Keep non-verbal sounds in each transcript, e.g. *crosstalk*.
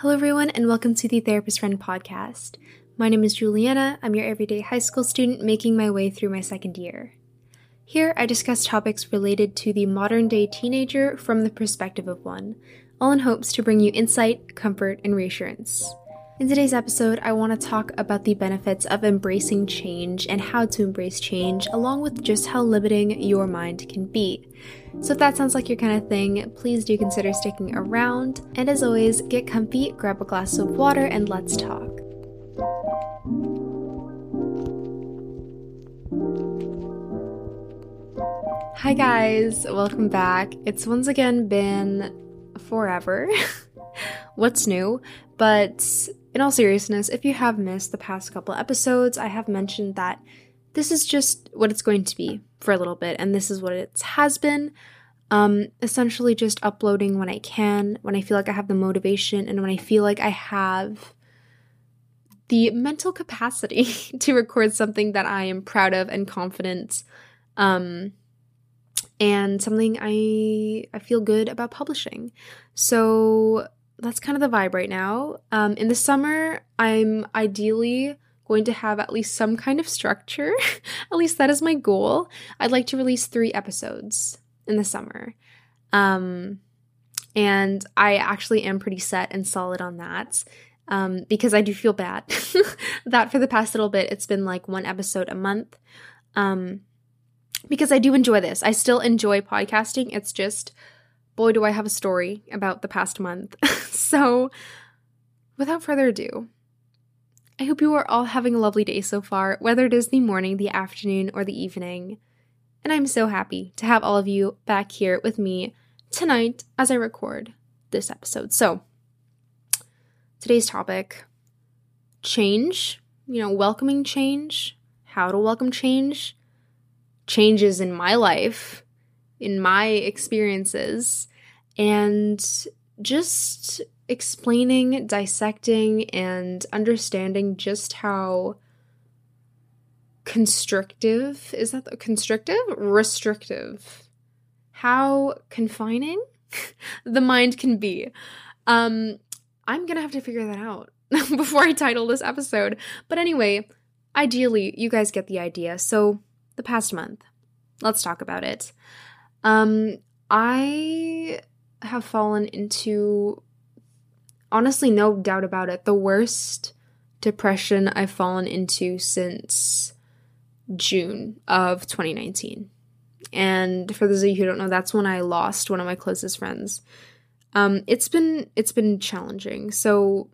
Hello, everyone, and welcome to the Therapist Friend podcast. My name is Juliana. I'm your everyday high school student making my way through my second year. Here, I discuss topics related to the modern day teenager from the perspective of one, all in hopes to bring you insight, comfort, and reassurance. In today's episode, I want to talk about the benefits of embracing change and how to embrace change, along with just how limiting your mind can be. So, if that sounds like your kind of thing, please do consider sticking around. And as always, get comfy, grab a glass of water, and let's talk. Hi, guys, welcome back. It's once again been forever. *laughs* What's new? But in all seriousness, if you have missed the past couple episodes, I have mentioned that this is just what it's going to be for a little bit, and this is what it has been. Um, essentially, just uploading when I can, when I feel like I have the motivation, and when I feel like I have the mental capacity *laughs* to record something that I am proud of and confident, um, and something I I feel good about publishing. So that's kind of the vibe right now. Um, in the summer, I'm ideally going to have at least some kind of structure. *laughs* at least that is my goal. I'd like to release three episodes in the summer. Um, and I actually am pretty set and solid on that. Um, because I do feel bad *laughs* that for the past little bit it's been like one episode a month. Um, because I do enjoy this. I still enjoy podcasting. It's just boy, do I have a story about the past month. *laughs* so, without further ado, I hope you are all having a lovely day so far, whether it is the morning, the afternoon, or the evening. And I'm so happy to have all of you back here with me tonight as I record this episode. So, today's topic change, you know, welcoming change, how to welcome change, changes in my life, in my experiences, and just explaining, dissecting, and understanding just how constrictive is that the, constrictive? Restrictive. How confining *laughs* the mind can be. Um, I'm gonna have to figure that out *laughs* before I title this episode. But anyway, ideally, you guys get the idea. So, the past month, let's talk about it. Um, I have fallen into, honestly, no doubt about it, the worst depression I've fallen into since June of 2019. And for those of you who don't know, that's when I lost one of my closest friends. Um, it's been it's been challenging. So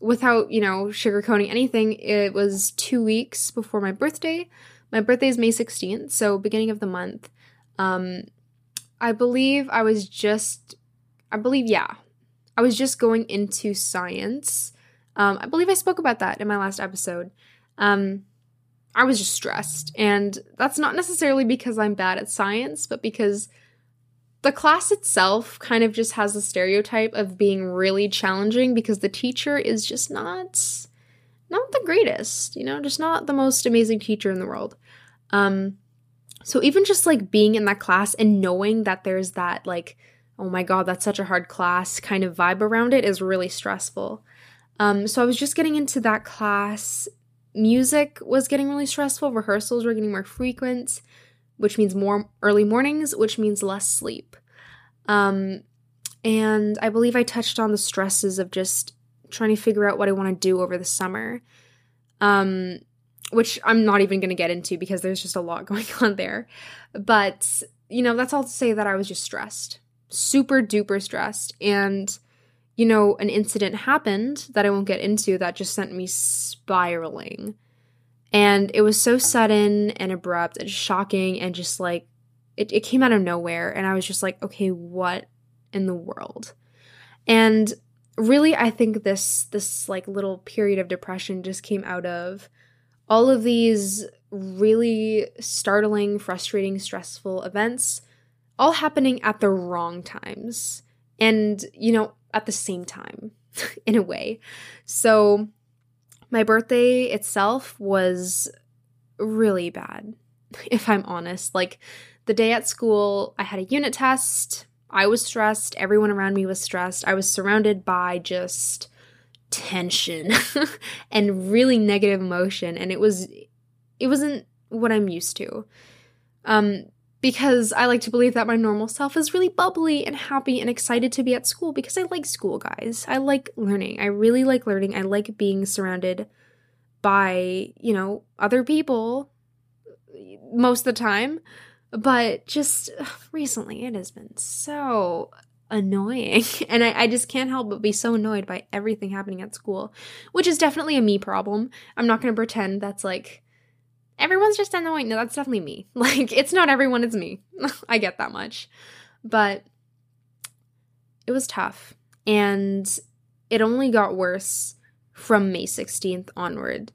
without, you know, sugarcoating anything, it was two weeks before my birthday. My birthday is May 16th, so beginning of the month. Um, I believe I was just, I believe, yeah, I was just going into science. Um, I believe I spoke about that in my last episode. Um, I was just stressed. And that's not necessarily because I'm bad at science, but because the class itself kind of just has the stereotype of being really challenging because the teacher is just not not the greatest, you know, just not the most amazing teacher in the world. Um so even just like being in that class and knowing that there's that like oh my god, that's such a hard class kind of vibe around it is really stressful. Um so I was just getting into that class music was getting really stressful, rehearsals were getting more frequent, which means more early mornings, which means less sleep. Um, and I believe I touched on the stresses of just trying to figure out what I want to do over the summer. Um, which I'm not even going to get into because there's just a lot *laughs* going on there. But, you know, that's all to say that I was just stressed, super duper stressed. And you know, an incident happened that I won't get into that just sent me spiraling. And it was so sudden and abrupt and shocking and just like it, it came out of nowhere. And I was just like, okay, what in the world? And really I think this this like little period of depression just came out of all of these really startling, frustrating, stressful events all happening at the wrong times. And, you know, at the same time, *laughs* in a way. So, my birthday itself was really bad, *laughs* if I'm honest. Like, the day at school, I had a unit test. I was stressed. Everyone around me was stressed. I was surrounded by just tension *laughs* and really negative emotion and it was it wasn't what I'm used to. Um because I like to believe that my normal self is really bubbly and happy and excited to be at school because I like school, guys. I like learning. I really like learning. I like being surrounded by, you know, other people most of the time. But just recently, it has been so annoying. *laughs* And I, I, just can't help but be so annoyed by everything happening at school, which is definitely a me problem. I'm not going to pretend that's like everyone's just annoying. No, that's definitely me. *laughs* Like, it's not everyone, it's me. *laughs* I get that much. But it was tough. And it only got worse from May 16th onward.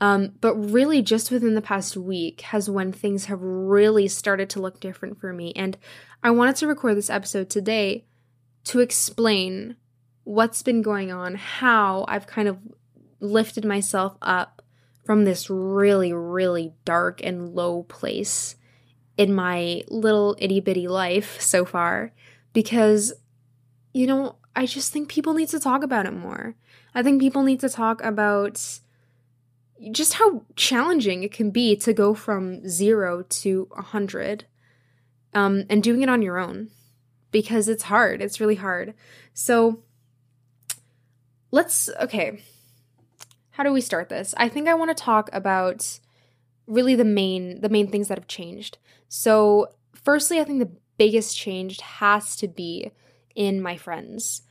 Um, but really, just within the past week has when things have really started to look different for me. And I wanted to record this episode today to explain what's been going on, how I've kind of lifted myself up from this really, really dark and low place in my little itty bitty life so far. Because, you know, I just think people need to talk about it more. I think people need to talk about just how challenging it can be to go from zero to a hundred um, and doing it on your own because it's hard. It's really hard. So let's, okay, how do we start this? I think I want to talk about really the main the main things that have changed. So, firstly, I think the biggest change has to be in my friends.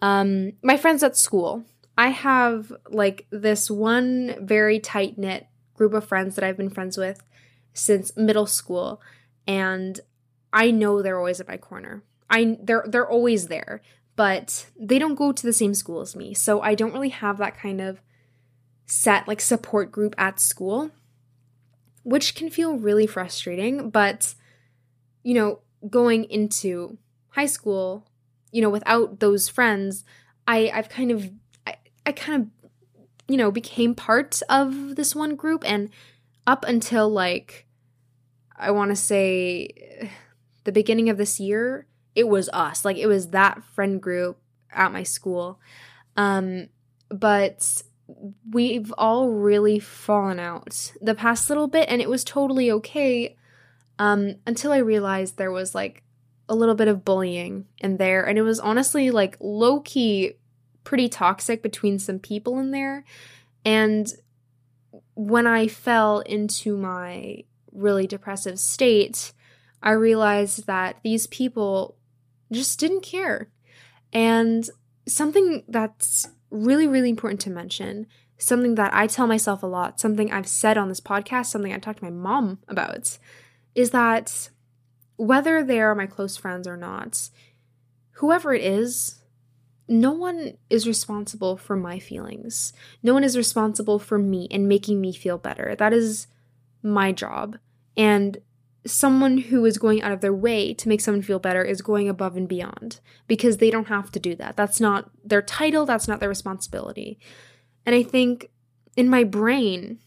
Um, my friends at school. I have like this one very tight knit group of friends that I've been friends with since middle school, and I know they're always at my corner. I they're they're always there, but they don't go to the same school as me, so I don't really have that kind of set like support group at school, which can feel really frustrating. But you know, going into high school, you know, without those friends, I I've kind of I I kind of, you know, became part of this one group. And up until like, I want to say the beginning of this year, it was us. Like, it was that friend group at my school. Um, but we've all really fallen out the past little bit, and it was totally okay um, until I realized there was like a little bit of bullying in there. And it was honestly like low key pretty toxic between some people in there. And when I fell into my really depressive state, I realized that these people just didn't care. And something that's really, really important to mention, something that I tell myself a lot, something I've said on this podcast, something I talked to my mom about, is that whether they are my close friends or not, whoever it is, no one is responsible for my feelings. No one is responsible for me and making me feel better. That is my job. And someone who is going out of their way to make someone feel better is going above and beyond because they don't have to do that. That's not their title, that's not their responsibility. And I think in my brain,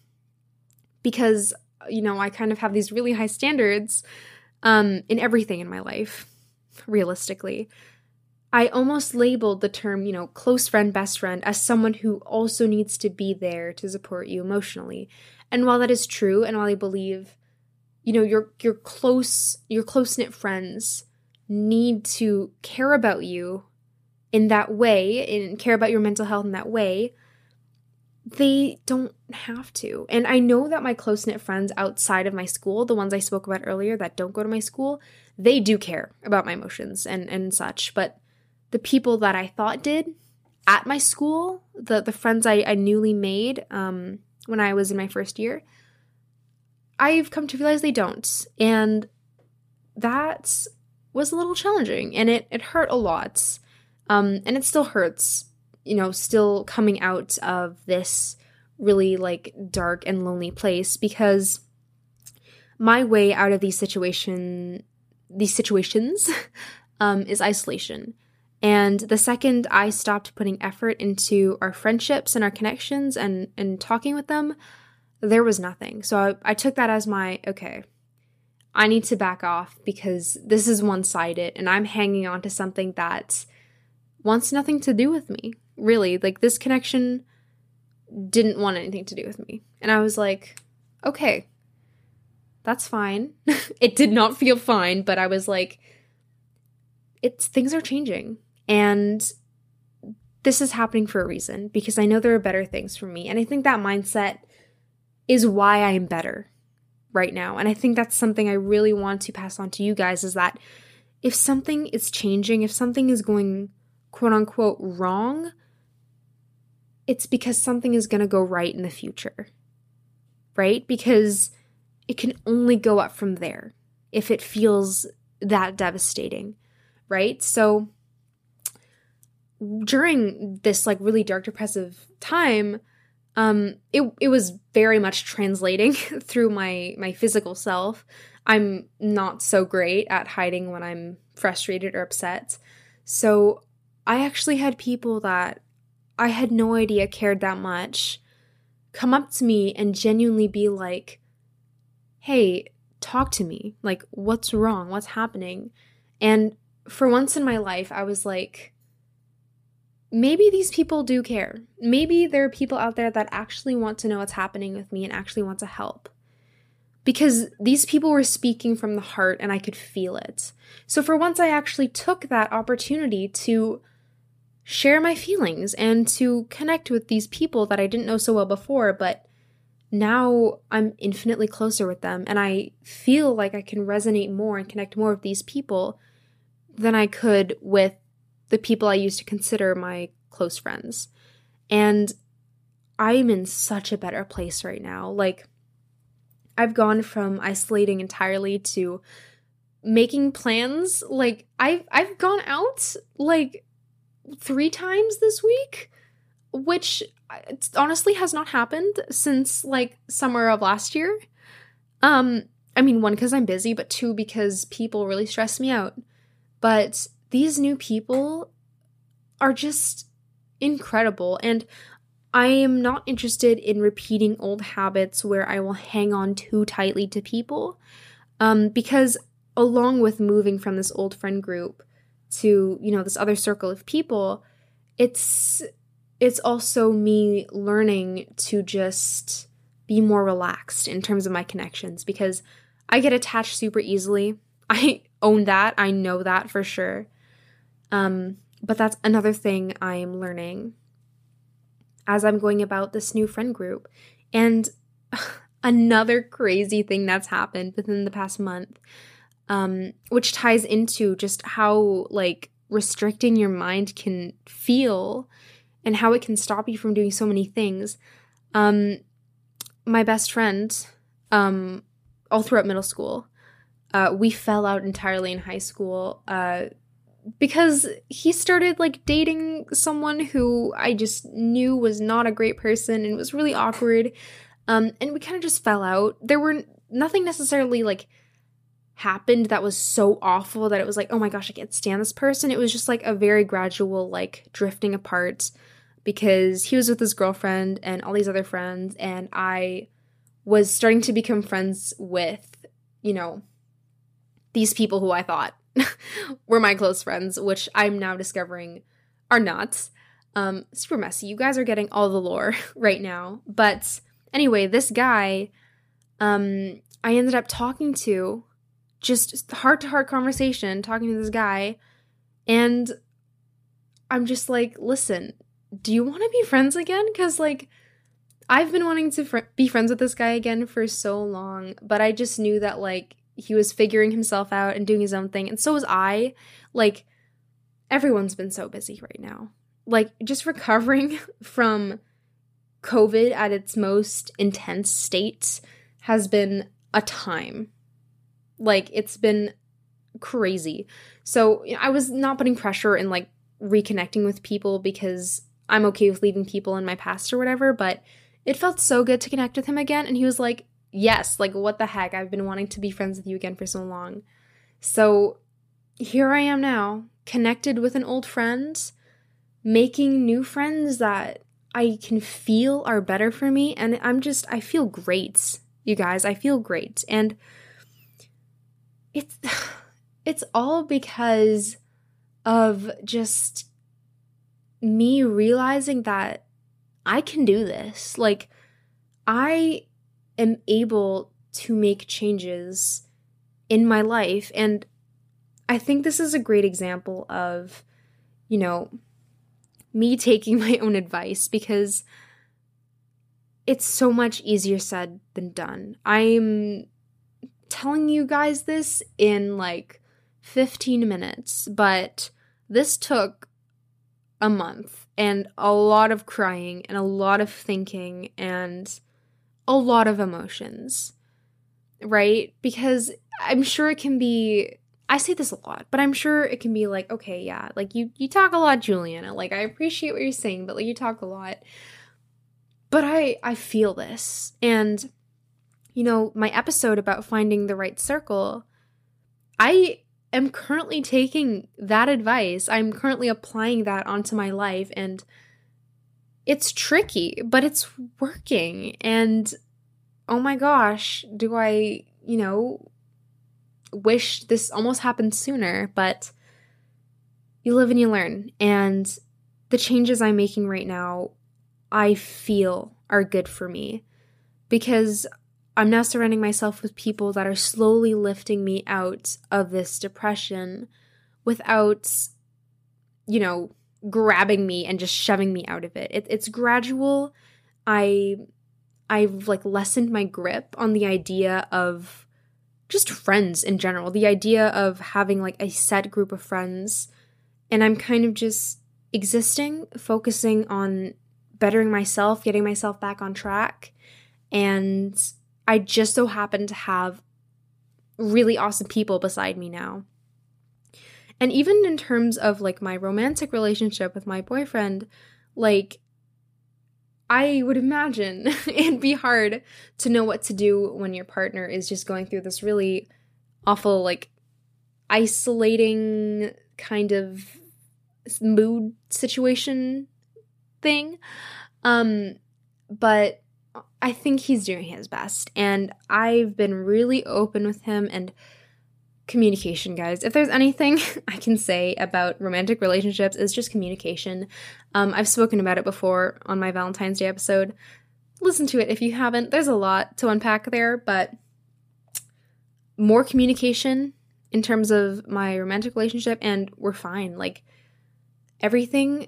because, you know, I kind of have these really high standards um, in everything in my life, realistically. I almost labeled the term, you know, close friend, best friend as someone who also needs to be there to support you emotionally. And while that is true, and while I believe, you know, your your close your close knit friends need to care about you in that way and care about your mental health in that way, they don't have to. And I know that my close knit friends outside of my school, the ones I spoke about earlier that don't go to my school, they do care about my emotions and and such, but the people that I thought did at my school, the the friends I, I newly made um, when I was in my first year, I've come to realize they don't, and that was a little challenging, and it it hurt a lot, um, and it still hurts, you know, still coming out of this really like dark and lonely place because my way out of these situation these situations *laughs* um, is isolation. And the second I stopped putting effort into our friendships and our connections and, and talking with them, there was nothing. So I, I took that as my okay, I need to back off because this is one sided and I'm hanging on to something that wants nothing to do with me. Really, like this connection didn't want anything to do with me. And I was like, okay, that's fine. *laughs* it did not feel fine, but I was like, it's things are changing. And this is happening for a reason because I know there are better things for me. And I think that mindset is why I am better right now. And I think that's something I really want to pass on to you guys is that if something is changing, if something is going quote unquote wrong, it's because something is going to go right in the future. Right? Because it can only go up from there if it feels that devastating. Right? So during this like really dark depressive time, um it it was very much translating *laughs* through my my physical self. I'm not so great at hiding when i'm frustrated or upset. So i actually had people that i had no idea cared that much come up to me and genuinely be like hey talk to me. Like what's wrong? What's happening? And for once in my life i was like maybe these people do care. Maybe there are people out there that actually want to know what's happening with me and actually want to help. Because these people were speaking from the heart and I could feel it. So for once, I actually took that opportunity to share my feelings and to connect with these people that I didn't know so well before, but now I'm infinitely closer with them and I feel like I can resonate more and connect more with these people than I could with the people I used to consider my close friends. And I'm in such a better place right now. Like, I've gone from isolating entirely to making plans. Like, I've I've gone out like three times this week, which honestly has not happened since like summer of last year. Um, I mean, one because I'm busy, but two because people really stress me out. But these new people are just incredible. And I am not interested in repeating old habits where I will hang on too tightly to people. Um, because along with moving from this old friend group to, you know, this other circle of people, it's it's also me learning to just be more relaxed in terms of my connections because I get attached super easily. *laughs* I own that. I know that for sure. Um, but that's another thing I am learning as I'm going about this new friend group. And *laughs* another crazy thing that's happened within the past month, um, which ties into just how like restricting your mind can feel and how it can stop you from doing so many things. Um, my best friend, um, all throughout middle school, uh, we fell out entirely in high school. Uh, because he started like dating someone who I just knew was not a great person and was really awkward. Um, and we kind of just fell out. There were nothing necessarily like happened that was so awful that it was like, oh my gosh, I can't stand this person. It was just like a very gradual like drifting apart because he was with his girlfriend and all these other friends, and I was starting to become friends with, you know, these people who I thought *laughs* were my close friends, which I'm now discovering are not. Um, super messy. You guys are getting all the lore *laughs* right now. But anyway, this guy, um, I ended up talking to just heart to heart conversation, talking to this guy, and I'm just like, listen, do you want to be friends again? Because, like, I've been wanting to fr- be friends with this guy again for so long, but I just knew that, like, he was figuring himself out and doing his own thing and so was i. Like everyone's been so busy right now. Like just recovering *laughs* from covid at its most intense state has been a time. Like it's been crazy. So you know, i was not putting pressure in like reconnecting with people because i'm okay with leaving people in my past or whatever but it felt so good to connect with him again and he was like yes, like what the heck? I've been wanting to be friends with you again for so long. So here I am now, connected with an old friend, making new friends that I can feel are better for me. And I'm just, I feel great, you guys. I feel great. And it's *sighs* it's all because of just me realizing that I can do this. Like I am able to make changes in my life and I think this is a great example of you know me *laughs* taking my own advice because it's so much easier said than done. I'm telling you guys this in like 15 minutes, but this took a month and a lot of crying and a lot of thinking and a lot of emotions, right? Because I'm sure it can be I say this a lot, but I'm sure it can be like, okay, yeah, like you you talk a lot, Juliana. Like I appreciate what you're saying, but like you talk a lot. But I I feel this. And you know, my episode about finding the right circle, I am currently taking that advice. I'm currently applying that onto my life and it's tricky, but it's working. And oh my gosh, do I, you know, wish this almost happened sooner, but you live and you learn. And the changes I'm making right now, I feel are good for me because I'm now surrounding myself with people that are slowly lifting me out of this depression without, you know, grabbing me and just shoving me out of it. it it's gradual. I I've like lessened my grip on the idea of just friends in general, the idea of having like a set group of friends. And I'm kind of just existing, focusing on bettering myself, getting myself back on track. And I just so happen to have really awesome people beside me now. And even in terms of like my romantic relationship with my boyfriend, like I would imagine *laughs* it'd be hard to know what to do when your partner is just going through this really awful, like isolating kind of mood situation thing. Um, but I think he's doing his best. And I've been really open with him and communication, guys. If there's anything *laughs* I can say about romantic relationships, is just communication. Um, I've spoken about it before on my Valentine's Day episode. Listen to it if you haven't. There's a lot to unpack there, but more communication in terms of my romantic relationship, and we're fine. Like everything,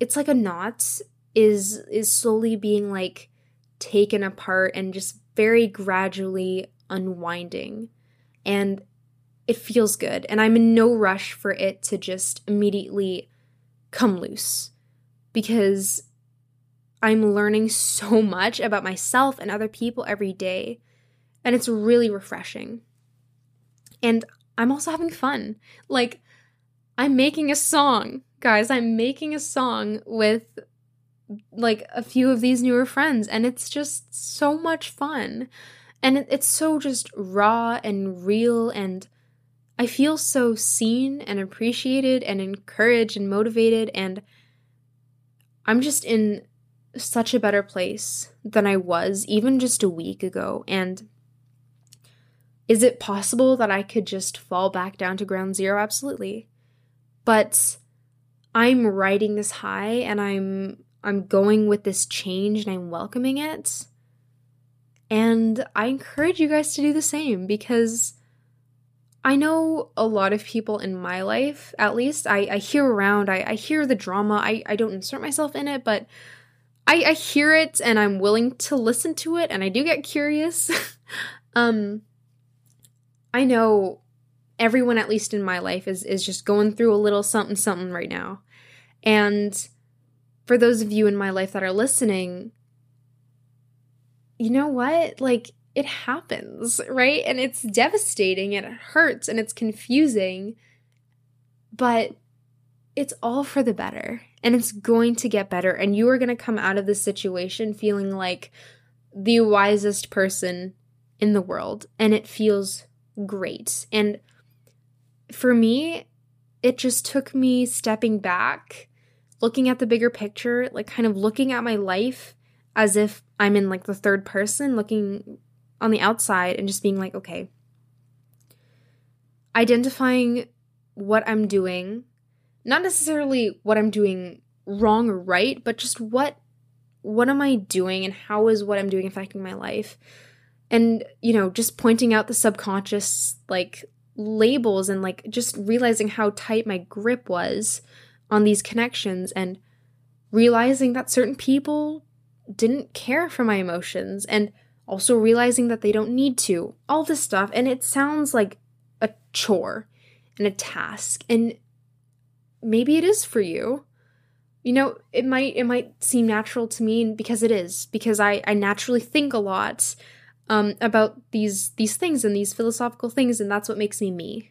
it's like a knot is is slowly being like taken apart and just very gradually unwinding. And it feels good and I'm in no rush for it to just immediately come loose because I'm learning so much about myself and other people every day and it's really refreshing. And I'm also having fun. Like I'm making a song, guys. I'm making a song with like a few of these newer friends and it's just so much fun. And it's so just raw and real and I feel so seen and appreciated and encouraged and motivated, and I'm just in such a better place than I was even just a week ago. And is it possible that I could just fall back down to ground zero? Absolutely. But I'm riding this high and I'm I'm going with this change and I'm welcoming it. And I encourage you guys to do the same because I know a lot of people in my life, at least, I, I hear around, I, I hear the drama. I, I don't insert myself in it, but I, I hear it and I'm willing to listen to it and I do get curious. *laughs* um I know everyone at least in my life is is just going through a little something something right now. And for those of you in my life that are listening, you know what? Like it happens, right? And it's devastating and it hurts and it's confusing, but it's all for the better and it's going to get better. And you are going to come out of this situation feeling like the wisest person in the world. And it feels great. And for me, it just took me stepping back, looking at the bigger picture, like kind of looking at my life as if I'm in like the third person, looking on the outside and just being like, okay, identifying what I'm doing, not necessarily what I'm doing wrong or right, but just what what am I doing and how is what I'm doing affecting my life? And, you know, just pointing out the subconscious like labels and like just realizing how tight my grip was on these connections and realizing that certain people didn't care for my emotions and also realizing that they don't need to. All this stuff. And it sounds like a chore and a task. And maybe it is for you you know it might it might seem natural to me because it is because i i naturally think a lot um about these these things and these philosophical things and that's what makes me me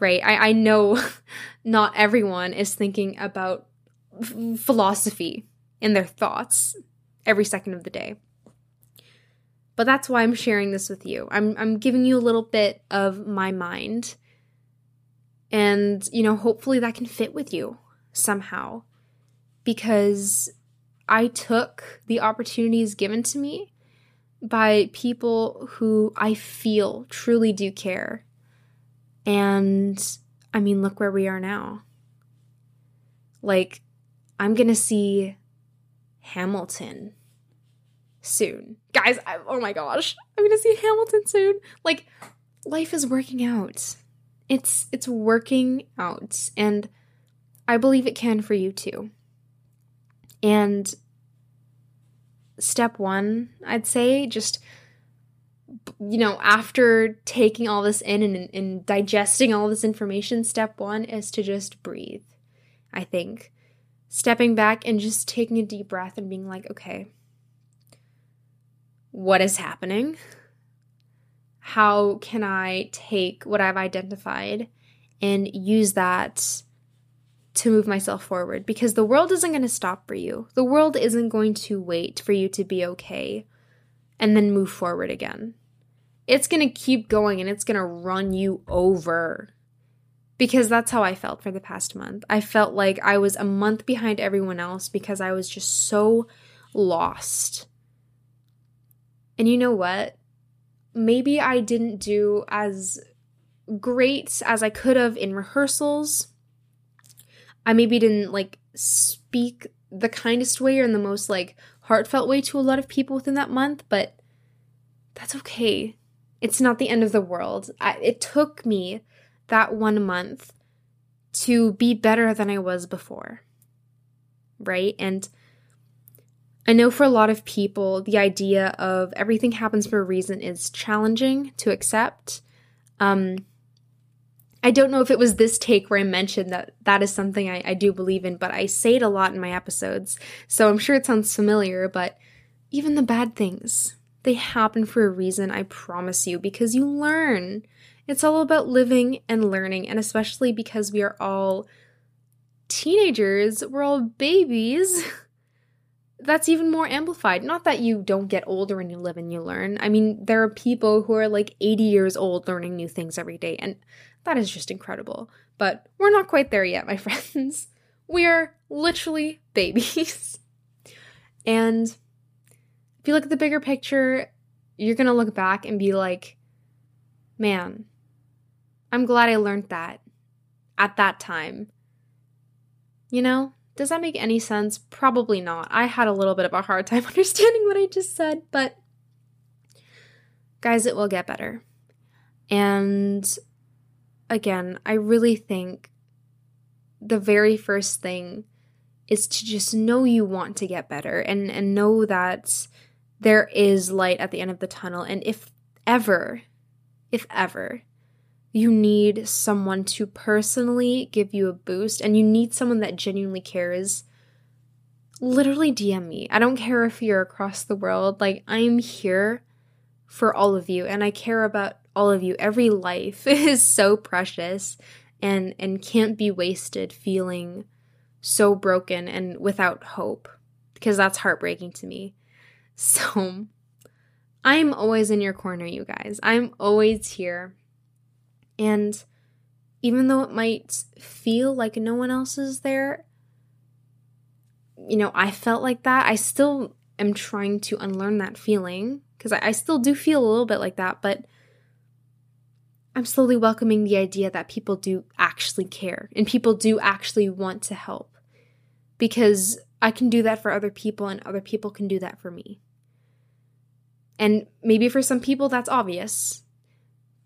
right i i know *laughs* not everyone is thinking about f- philosophy in their thoughts every second of the day but that's why i'm sharing this with you i'm i'm giving you a little bit of my mind and you know hopefully that can fit with you somehow because I took the opportunities given to me by people who I feel truly do care. And I mean, look where we are now. Like, I'm going to see Hamilton soon. Guys, I, oh my gosh, I'm going to see Hamilton soon. Like, life is working out. It's it's working out and I believe it can for you too. And step one, I'd say, just, you know, after taking all this in and, and digesting all this information, step one is to just breathe. I think stepping back and just taking a deep breath and being like, okay, what is happening? How can I take what I've identified and use that to move myself forward because the world isn't going to stop for you. The world isn't going to wait for you to be okay and then move forward again. It's going to keep going and it's going to run you over. Because that's how I felt for the past month. I felt like I was a month behind everyone else because I was just so lost. And you know what? Maybe I didn't do as great as I could have in rehearsals I maybe didn't like speak the kindest way or in the most like heartfelt way to a lot of people within that month, but that's okay. It's not the end of the world. I, it took me that one month to be better than I was before. Right? And I know for a lot of people, the idea of everything happens for a reason is challenging to accept. Um, I don't know if it was this take where I mentioned that that is something I, I do believe in, but I say it a lot in my episodes, so I'm sure it sounds familiar, but even the bad things, they happen for a reason, I promise you, because you learn. It's all about living and learning, and especially because we are all teenagers, we're all babies. *laughs* That's even more amplified. Not that you don't get older and you live and you learn. I mean, there are people who are like 80 years old learning new things every day. And that is just incredible. But we're not quite there yet, my *laughs* friends. We are literally babies. *laughs* and if you look at the bigger picture, you're going to look back and be like, man, I'm glad I learned that at that time. You know, does that make any sense? Probably not. I had a little bit of a hard time *laughs* understanding what I just said, but guys, it will get better. And again, I really think the very first thing is to just know you want to get better and and know that there is light at the end of the tunnel and if ever if ever you need someone to personally give you a boost and you need someone that genuinely cares literally DM me. I don't care if you're across the world. Like I'm here for all of you and I care about all of you. Every life *laughs* is so precious and and can't be wasted feeling so broken and without hope because that's heartbreaking to me. *laughs* So I'm always in your corner, you guys. I'm always here. And even though it might feel like no one else is there, you know, I felt like that. I still am trying to unlearn that feeling because I, I, still do feel a little bit like that, but I'm slowly welcoming the idea that people do actually care and people do actually want to help because I can do that for other people and other people can do that for me. And maybe for some people that's obvious,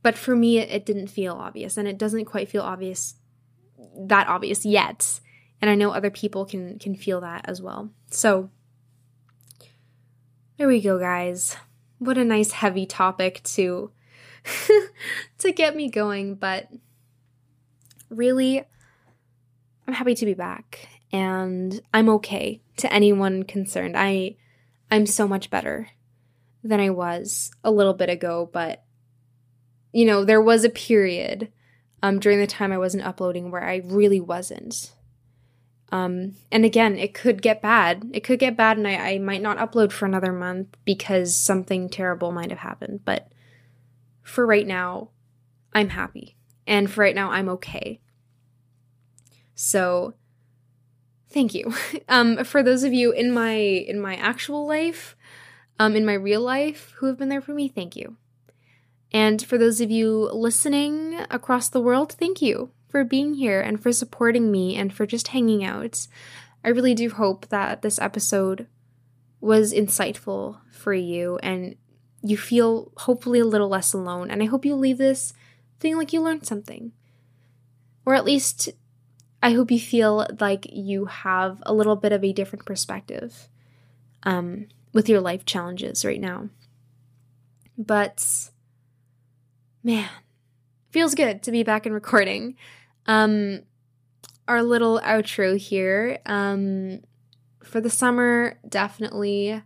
but for me it, it didn't feel obvious and it doesn't quite feel obvious that obvious yet. And I know other people can can feel that as well. So there we go guys. What a nice heavy topic to *laughs* to get me going, but really, I'm happy to be back and I'm okay to anyone concerned. I I'm so much better than I was a little bit ago, but you know, there was a period um during the time I wasn't uploading where I really wasn't. Um and again, it could get bad. It could get bad and I, I might not upload for another month because something terrible might have happened. But for right now, I'm happy. And for right now, I'm okay. So thank you. *laughs* Um, for those of you in my in my actual life, um, in my real life who have been there for me, thank you. And for those of you listening across the world, thank you for being here and for supporting me and for just hanging out. I really do hope that this episode was insightful for you and you feel hopefully a little less alone. And I hope you leave this feeling like you learned something. Or at least, I hope you feel like you have a little bit of a different perspective um, with your life challenges right now. But, man, feels good to be back in recording. Um, our little outro here. Um, for the summer, definitely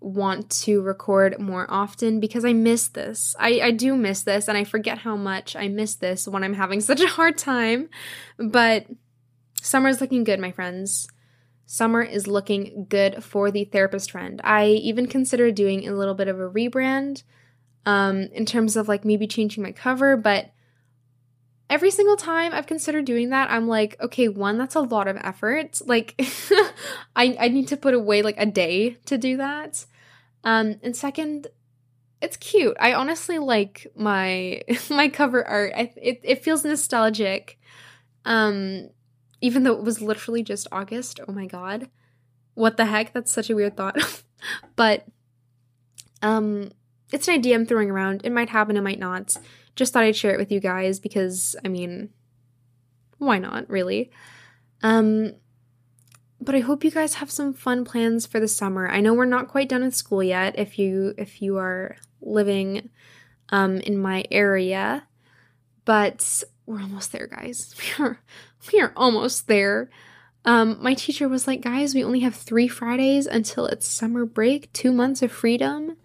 want to record more often because I miss this. I, I do miss this and I forget how much I miss this when I'm having *laughs* such a hard time. But summer's looking good, my friends. Summer is looking good for the therapist friend. I even consider doing a little bit of a rebrand um, in terms of like maybe changing my cover, but every single time I've considered doing that, I'm like, okay, one, that's a lot of effort. Like, *laughs* I, I need to put away like a day to do that. Um, and second, it's cute. I honestly like my *laughs* my cover art. I, it it feels nostalgic. Um, even though it was literally just August. Oh my god, what the heck? That's such a weird thought. *laughs* but um, it's an idea I'm throwing around. It might happen. It might not. Just thought I'd share it with you guys because I mean, why not? Really. Um, but I hope you guys have some fun plans for the summer. I know we're not quite done with school yet if you if you are living um in my area, but we're almost there, guys. *laughs* We are we are almost there. Um my teacher was like, "Guys, we only have 3 Fridays until it's summer break, 2 months of freedom."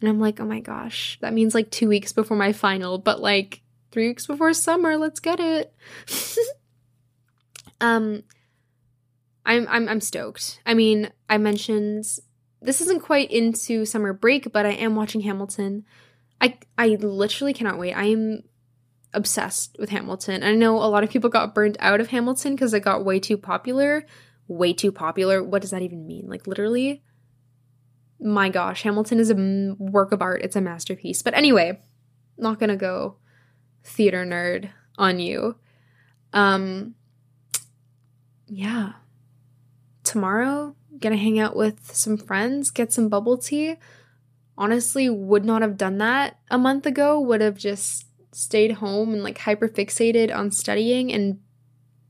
And I'm like, "Oh my gosh, that means like 2 weeks before my final, but like 3 weeks before summer, let's get it." *laughs* um I'm I'm I'm stoked. I mean, I mentioned this isn't quite into summer break, but I am watching Hamilton. I I literally cannot wait. I am obsessed with Hamilton. I know a lot of people got burned out of Hamilton because it got way too popular. Way too popular. What does that even mean? Like literally my gosh, Hamilton is a work of art. It's a masterpiece. But anyway, not to go theater nerd on you. Um yeah tomorrow, gonna hang out with some friends, get some bubble tea. Honestly, would not have done that a month ago, would have just stayed home and like hyper fixated on studying and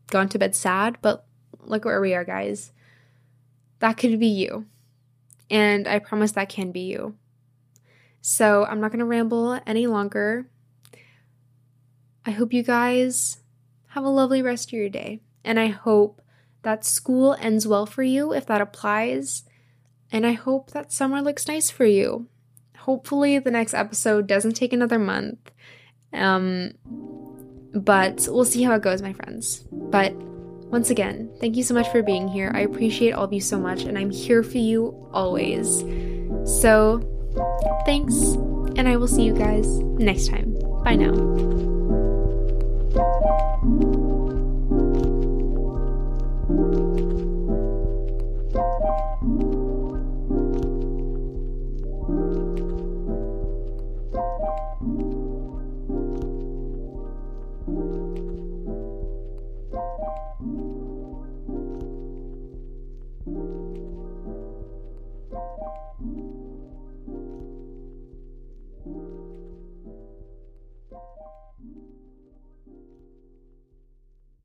gone to bed sad. But look where we are, guys. That could be you. And I promise that can be you. So I'm not going to ramble any longer. I hope you guys have a lovely rest of your day. And I hope that school ends well for you if that applies. And I hope that summer looks nice for you. Hopefully, the next episode doesn't take another month. Um, but we'll see how it goes, my friends. But once again, thank you so much for being here. I appreciate all of you so much, and I'm here for you always. So, thanks, and I will see you guys next time. Bye now.